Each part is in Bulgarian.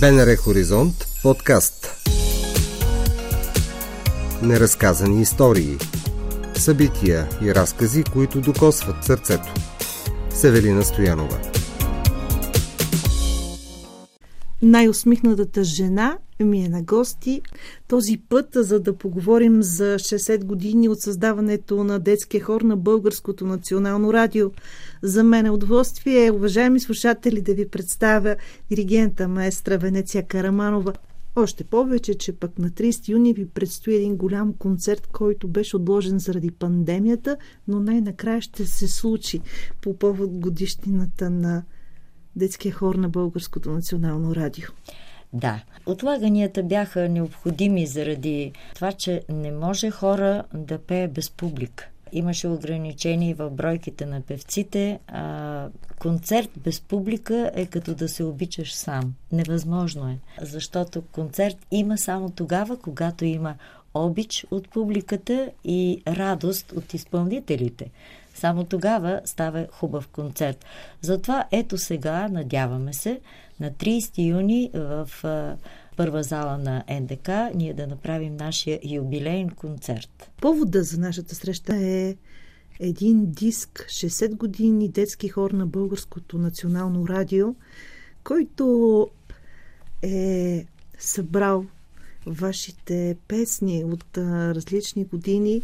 БНР Хоризонт подкаст. Неразказани истории. Събития и разкази, които докосват сърцето. Севелина Стоянова. Най-усмихнатата жена ми е на гости. Този път, за да поговорим за 60 години от създаването на детския хор на Българското национално радио. За мен е удоволствие, уважаеми слушатели, да ви представя диригента маестра Венеция Караманова. Още повече, че пък на 30 юни ви предстои един голям концерт, който беше отложен заради пандемията, но най-накрая ще се случи по повод годишнината на детския хор на Българското национално радио. Да. Отлаганията бяха необходими заради това, че не може хора да пее без публика. Имаше ограничения в бройките на певците. А, концерт без публика е като да се обичаш сам. Невъзможно е. Защото концерт има само тогава, когато има обич от публиката и радост от изпълнителите. Само тогава става хубав концерт. Затова ето сега, надяваме се, на 30 юни в първа зала на НДК ние да направим нашия юбилейен концерт. Повода за нашата среща е един диск 60 години детски хор на Българското национално радио, който е събрал вашите песни от различни години,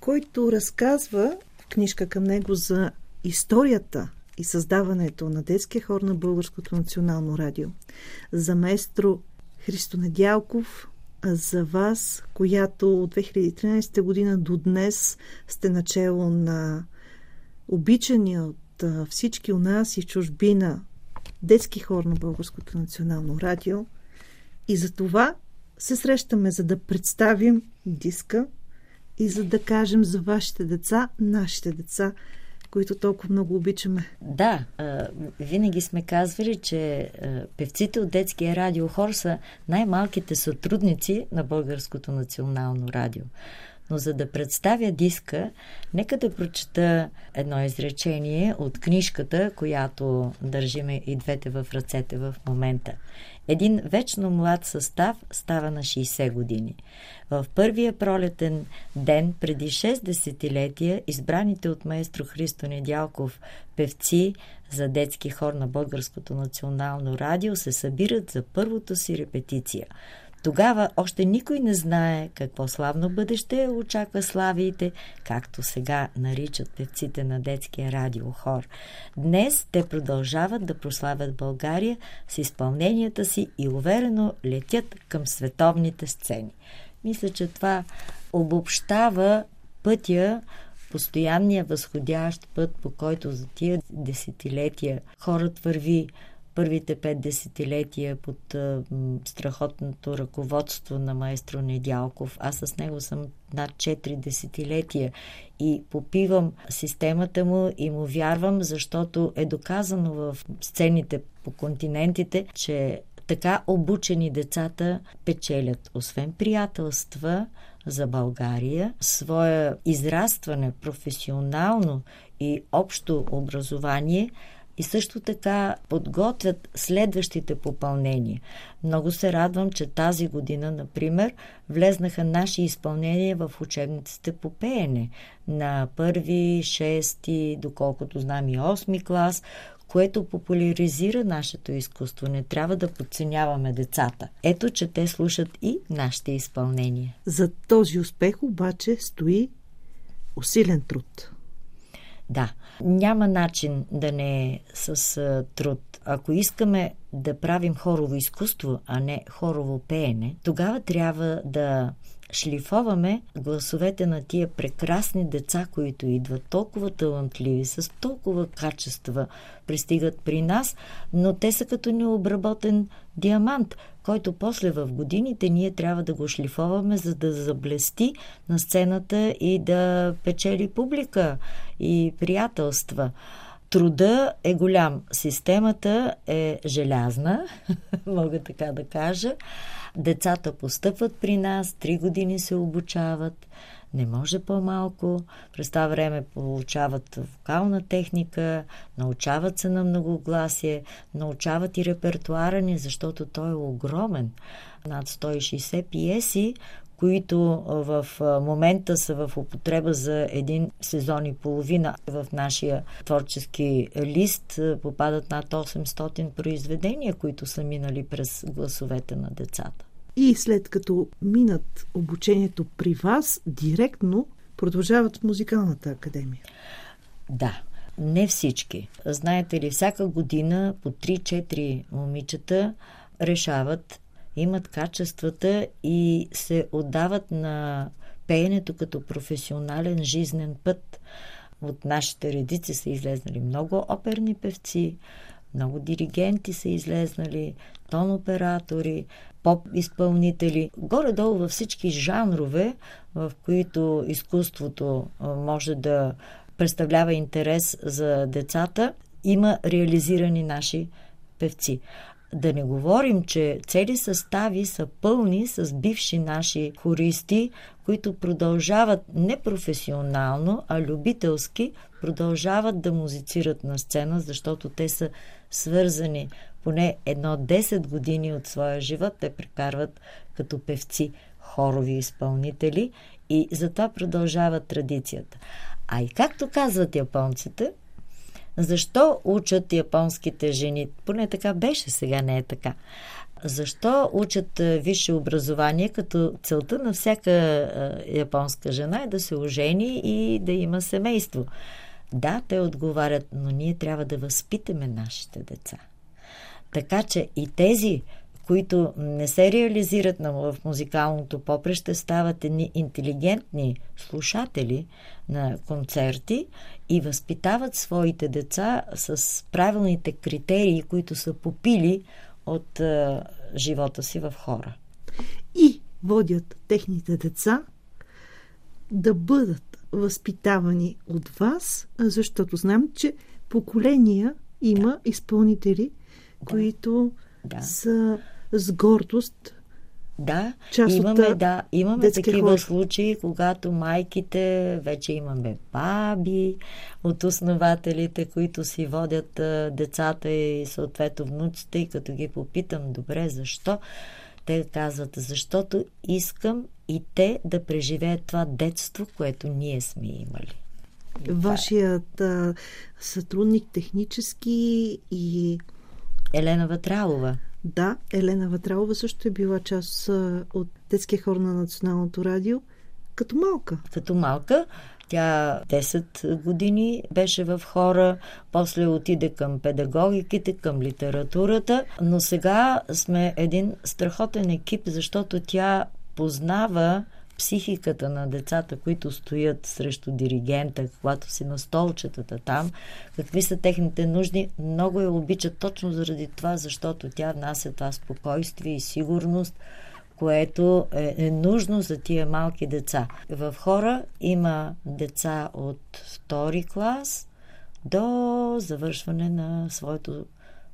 който разказва книжка към него за историята и създаването на детския хор на Българското национално радио. За маестро Христо Недялков, за вас, която от 2013 година до днес сте начало на обичания от всички у нас и чужбина детски хор на Българското национално радио. И за това се срещаме, за да представим диска и за да кажем за вашите деца, нашите деца, които толкова много обичаме. Да, винаги сме казвали, че певците от детския радиохор са най-малките сътрудници на Българското национално радио. Но за да представя диска, нека да прочета едно изречение от книжката, която държиме и двете в ръцете в момента. Един вечно млад състав става на 60 години. В първия пролетен ден преди 6 десетилетия избраните от маестро Христо Недялков певци за детски хор на Българското национално радио се събират за първото си репетиция – тогава още никой не знае какво славно бъдеще очаква славиите, както сега наричат певците на детския радиохор. Днес те продължават да прославят България с изпълненията си и уверено летят към световните сцени. Мисля, че това обобщава пътя, постоянния възходящ път, по който за тия десетилетия хорът върви първите пет десетилетия под а, страхотното ръководство на маестро Недялков. Аз с него съм над 4 десетилетия и попивам системата му и му вярвам, защото е доказано в сцените по континентите, че така обучени децата печелят, освен приятелства за България, своя израстване професионално и общо образование – и също така подготвят следващите попълнения. Много се радвам, че тази година, например, влезнаха наши изпълнения в учебниците по пеене на първи, шести, доколкото знам и осми клас, което популяризира нашето изкуство. Не трябва да подценяваме децата. Ето, че те слушат и нашите изпълнения. За този успех обаче стои усилен труд. Да, няма начин да не е с труд. Ако искаме да правим хорово изкуство, а не хорово пеене, тогава трябва да шлифоваме гласовете на тия прекрасни деца, които идват толкова талантливи, с толкова качества, пристигат при нас, но те са като необработен диамант, който после в годините ние трябва да го шлифоваме, за да заблести на сцената и да печели публика и приятелства. Труда е голям. Системата е желязна, мога така да кажа. Децата постъпват при нас, три години се обучават, не може по-малко. През това време получават вокална техника, научават се на многогласие, научават и репертуара ни, защото той е огромен. Над 160 пиеси, които в момента са в употреба за един сезон и половина. В нашия творчески лист попадат над 800 произведения, които са минали през гласовете на децата. И след като минат обучението при вас, директно продължават в музикалната академия. Да, не всички. Знаете ли, всяка година по 3-4 момичета решават имат качествата и се отдават на пеенето като професионален жизнен път. От нашите редици са излезнали много оперни певци, много диригенти са излезнали, тон оператори, поп-изпълнители. Горе-долу във всички жанрове, в които изкуството може да представлява интерес за децата, има реализирани наши певци. Да не говорим, че цели състави са пълни с бивши наши хористи, които продължават не професионално, а любителски, продължават да музицират на сцена, защото те са свързани поне едно 10 години от своя живот. Те прекарват като певци, хорови изпълнители и затова продължават традицията. А и както казват японците, защо учат японските жени? Поне така беше, сега не е така. Защо учат висше образование, като целта на всяка японска жена е да се ожени и да има семейство? Да, те отговарят, но ние трябва да възпитаме нашите деца. Така че и тези, които не се реализират в музикалното попреще, стават едни интелигентни слушатели на концерти и възпитават своите деца с правилните критерии, които са попили от а, живота си в хора. И водят техните деца да бъдат възпитавани от вас, защото знам, че поколения има да. изпълнители, да. които да. са с гордост да, Част имаме, от, да, имаме такива хора. случаи, когато майките, вече имаме баби от основателите, които си водят а, децата и съответно внуците и като ги попитам, добре, защо? Те казват, защото искам и те да преживеят това детство, което ние сме имали. Вашият а, сътрудник технически и... Елена Ватралова. Да, Елена Ватралова също е била част от детския хор на Националното радио, като малка. Като малка. Тя 10 години беше в хора, после отиде към педагогиките, към литературата, но сега сме един страхотен екип, защото тя познава психиката на децата, които стоят срещу диригента, когато си на столчетата там, какви са техните нужди, много я обичат точно заради това, защото тя внася това спокойствие и сигурност, което е, е нужно за тия малки деца. В хора има деца от втори клас до завършване на своето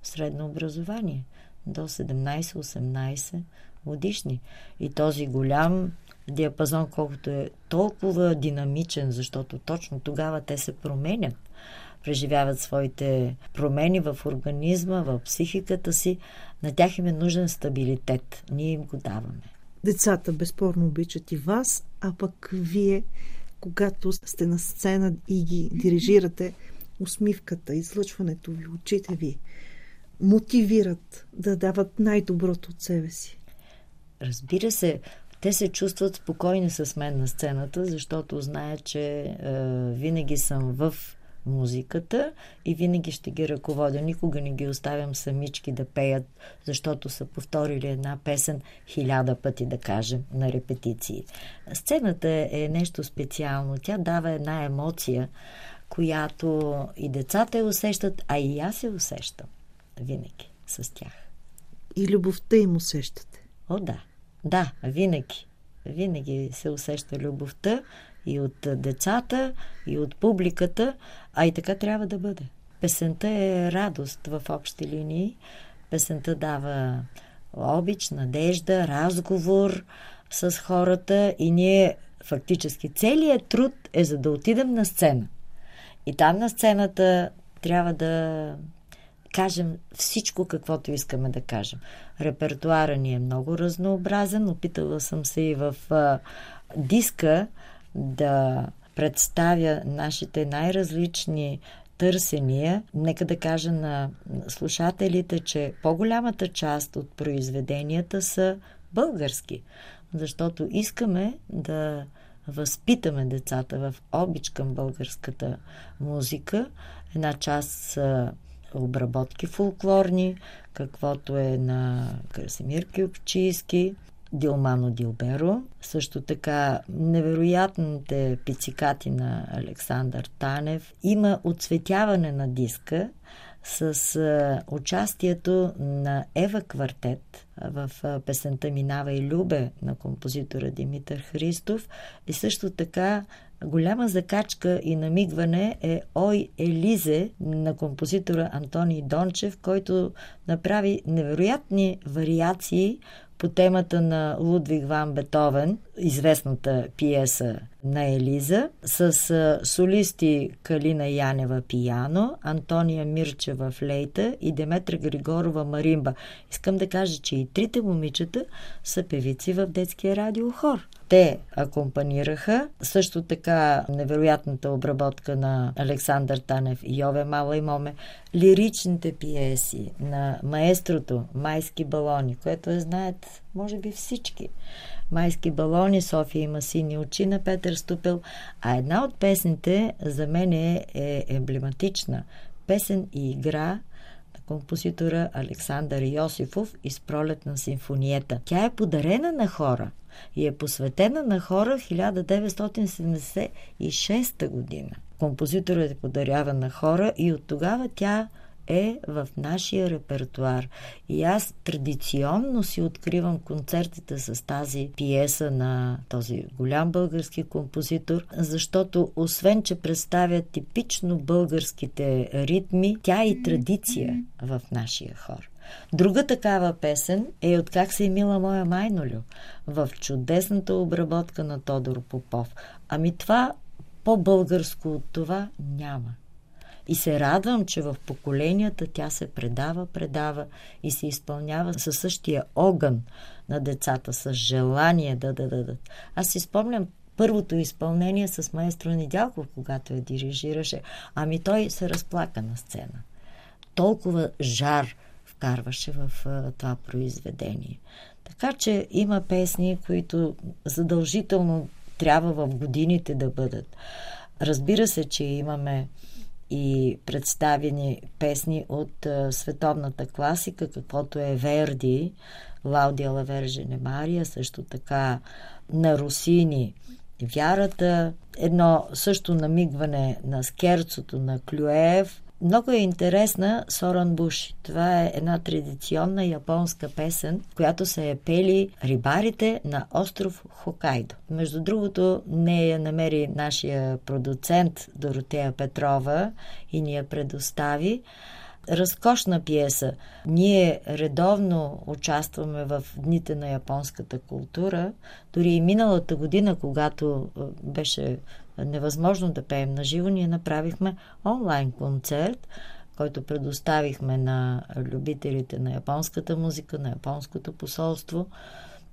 средно образование, до 17-18 годишни. И този голям диапазон, колкото е толкова динамичен, защото точно тогава те се променят, преживяват своите промени в организма, в психиката си, на тях им е нужен стабилитет. Ние им го даваме. Децата безспорно обичат и вас, а пък вие, когато сте на сцена и ги дирижирате, усмивката, излъчването ви, очите ви, мотивират да дават най-доброто от себе си. Разбира се, те се чувстват спокойни с мен на сцената, защото знаят, че е, винаги съм в музиката и винаги ще ги ръководя. Никога не ги оставям самички да пеят, защото са повторили една песен хиляда пъти, да кажем, на репетиции. Сцената е нещо специално. Тя дава една емоция, която и децата я усещат, а и аз я усещам винаги с тях. И любовта им усещате. О, да. Да, винаги. Винаги се усеща любовта и от децата, и от публиката, а и така трябва да бъде. Песента е радост в общи линии. Песента дава обич, надежда, разговор с хората и ние фактически целият труд е за да отидем на сцена. И там на сцената трябва да кажем всичко, каквото искаме да кажем. Репертуара ни е много разнообразен. Опитала съм се и в а, диска да представя нашите най-различни търсения. Нека да кажа на слушателите, че по-голямата част от произведенията са български, защото искаме да възпитаме децата в обич към българската музика. Една част са обработки фолклорни, каквото е на Красимир Кюпчийски, Дилмано Дилберо, също така невероятните пицикати на Александър Танев. Има отсветяване на диска с участието на Ева Квартет в песента Минава и Любе на композитора Димитър Христов и също така голяма закачка и намигване е Ой Елизе на композитора Антоний Дончев, който направи невероятни вариации по темата на Лудвиг Ван Бетовен, известната пиеса на Елиза, с солисти Калина Янева пияно, Антония Мирчева флейта и Деметра Григорова маримба. Искам да кажа, че и трите момичета са певици в детския радиохор те акомпанираха. Също така невероятната обработка на Александър Танев и Йове Мала и Моме. Лиричните пиеси на маестрото Майски балони, което е, знаят, може би всички. Майски балони, София има сини очи на Петър Ступел, а една от песните за мен е, емблематична. Песен и игра композитора Александър Йосифов из пролетна симфониета. Тя е подарена на хора – и е посветена на хора 1976 година. Композиторът е подарява на хора и от тогава тя е в нашия репертуар. И аз традиционно си откривам концертите с тази пиеса на този голям български композитор, защото освен, че представя типично българските ритми, тя е и традиция в нашия хор. Друга такава песен е от как се е мила моя майнолю в чудесната обработка на Тодор Попов. Ами това по-българско от това няма. И се радвам, че в поколенията тя се предава, предава и се изпълнява със същия огън на децата, с желание да дадат. Аз си спомням първото изпълнение с маестро Недялков, когато я дирижираше. Ами той се разплака на сцена. Толкова жар, вкарваше в това произведение. Така че има песни, които задължително трябва в годините да бъдат. Разбира се, че имаме и представени песни от а, световната класика, каквото е Верди, Лаудия Лавержене Мария, също така на Русини, Вярата, едно също намигване на скерцото на Клюев, много е интересна Соран Буши. Това е една традиционна японска песен, която се е пели рибарите на остров Хокайдо. Между другото, не я намери нашия продуцент Доротея Петрова и ни я предостави разкошна пиеса. Ние редовно участваме в Дните на японската култура. Дори и миналата година, когато беше невъзможно да пеем на живо, ние направихме онлайн концерт, който предоставихме на любителите на японската музика, на японското посолство.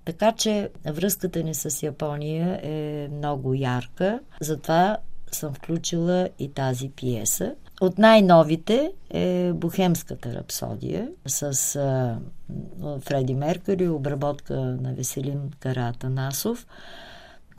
Така че връзката ни с Япония е много ярка. Затова съм включила и тази пиеса. От най-новите е Бухемската рапсодия с а, Фреди Меркъри, обработка на Веселин Каратанасов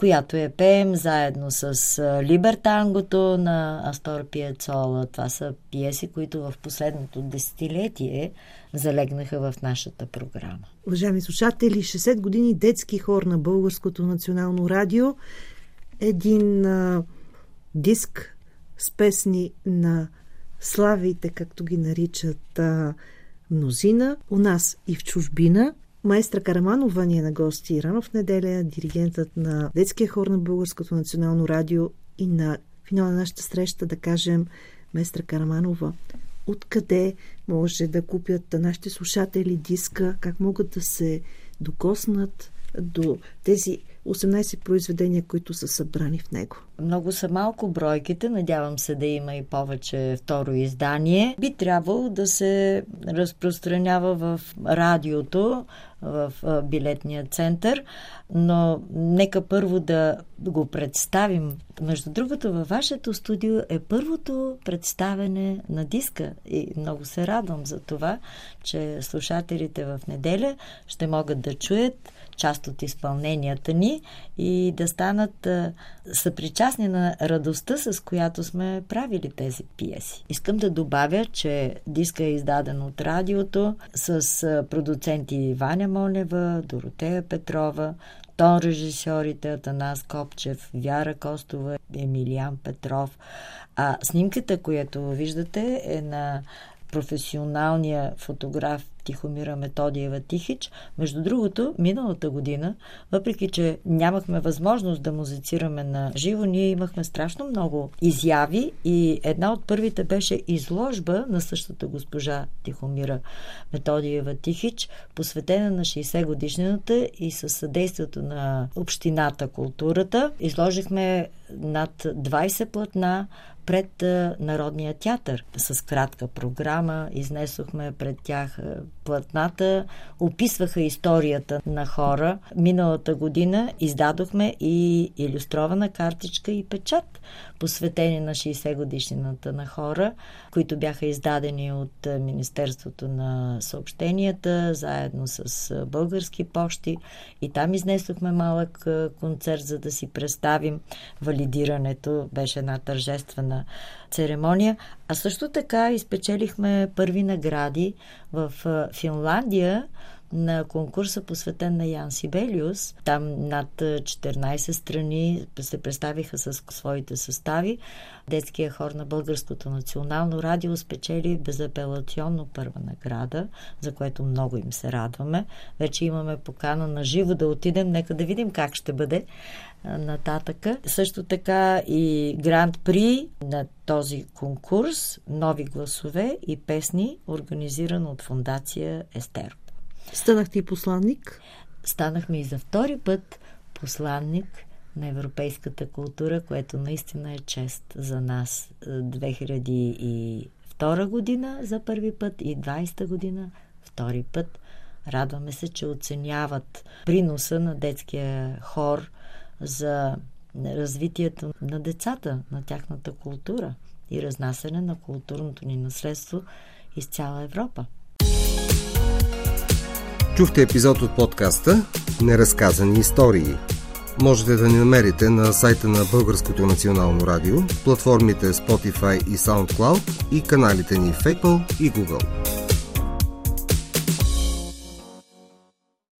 която я пеем заедно с Либертангото на Астор Пиецола. Това са пиеси, които в последното десетилетие залегнаха в нашата програма. Уважаеми слушатели, 60 години детски хор на Българското национално радио. Един а, диск с песни на славите, както ги наричат а, мнозина, у нас и в чужбина. Майстра Караманова ни е на гости рано в неделя, диригентът на детския хор на Българското национално радио и на финала на нашата среща, да кажем, Местра Караманова. Откъде може да купят нашите слушатели диска, как могат да се докоснат до тези 18 произведения, които са събрани в него. Много са малко бройките, надявам се да има и повече второ издание. Би трябвало да се разпространява в радиото, в билетния център, но нека първо да го представим. Между другото, във вашето студио е първото представене на диска и много се радвам за това, че слушателите в неделя ще могат да чуят част от изпълненията ни и да станат съпричастни на радостта, с която сме правили тези пиеси. Искам да добавя, че диска е издаден от радиото с продуценти Ваня Монева, Доротея Петрова, тон режисьорите Атанас Копчев, Вяра Костова, Емилиан Петров. А снимката, която виждате, е на професионалния фотограф Тихомира Методиева Тихич. Между другото, миналата година, въпреки че нямахме възможност да музицираме на живо, ние имахме страшно много изяви и една от първите беше изложба на същата госпожа Тихомира Методиева Тихич, посветена на 60 годишнината и със съдействието на Общината културата. Изложихме над 20 платна пред Народния театър с кратка програма. Изнесохме пред тях платната, описваха историята на хора. Миналата година издадохме и иллюстрована картичка и печат, посветени на 60 годишнината на хора, които бяха издадени от Министерството на съобщенията, заедно с български почти. И там изнесохме малък концерт, за да си представим валидирането. Беше една тържествена церемония. А също така изпечелихме първи награди в Финландия на конкурса посветен на Ян Сибелиус. Там над 14 страни се представиха с своите състави. Детския хор на Българското национално радио спечели безапелационно първа награда, за което много им се радваме. Вече имаме покана на живо да отидем. Нека да видим как ще бъде нататъка. Също така и Гранд При на този конкурс Нови гласове и песни, организиран от фундация Естер. Станахте и посланник? Станахме и за втори път посланник на европейската култура, което наистина е чест за нас. 2002 година за първи път и 20 година втори път. Радваме се, че оценяват приноса на детския хор за развитието на децата, на тяхната култура и разнасяне на културното ни наследство из цяла Европа. Чухте епизод от подкаста Неразказани истории. Можете да ни намерите на сайта на Българското национално радио, платформите Spotify и SoundCloud и каналите ни в Apple и Google.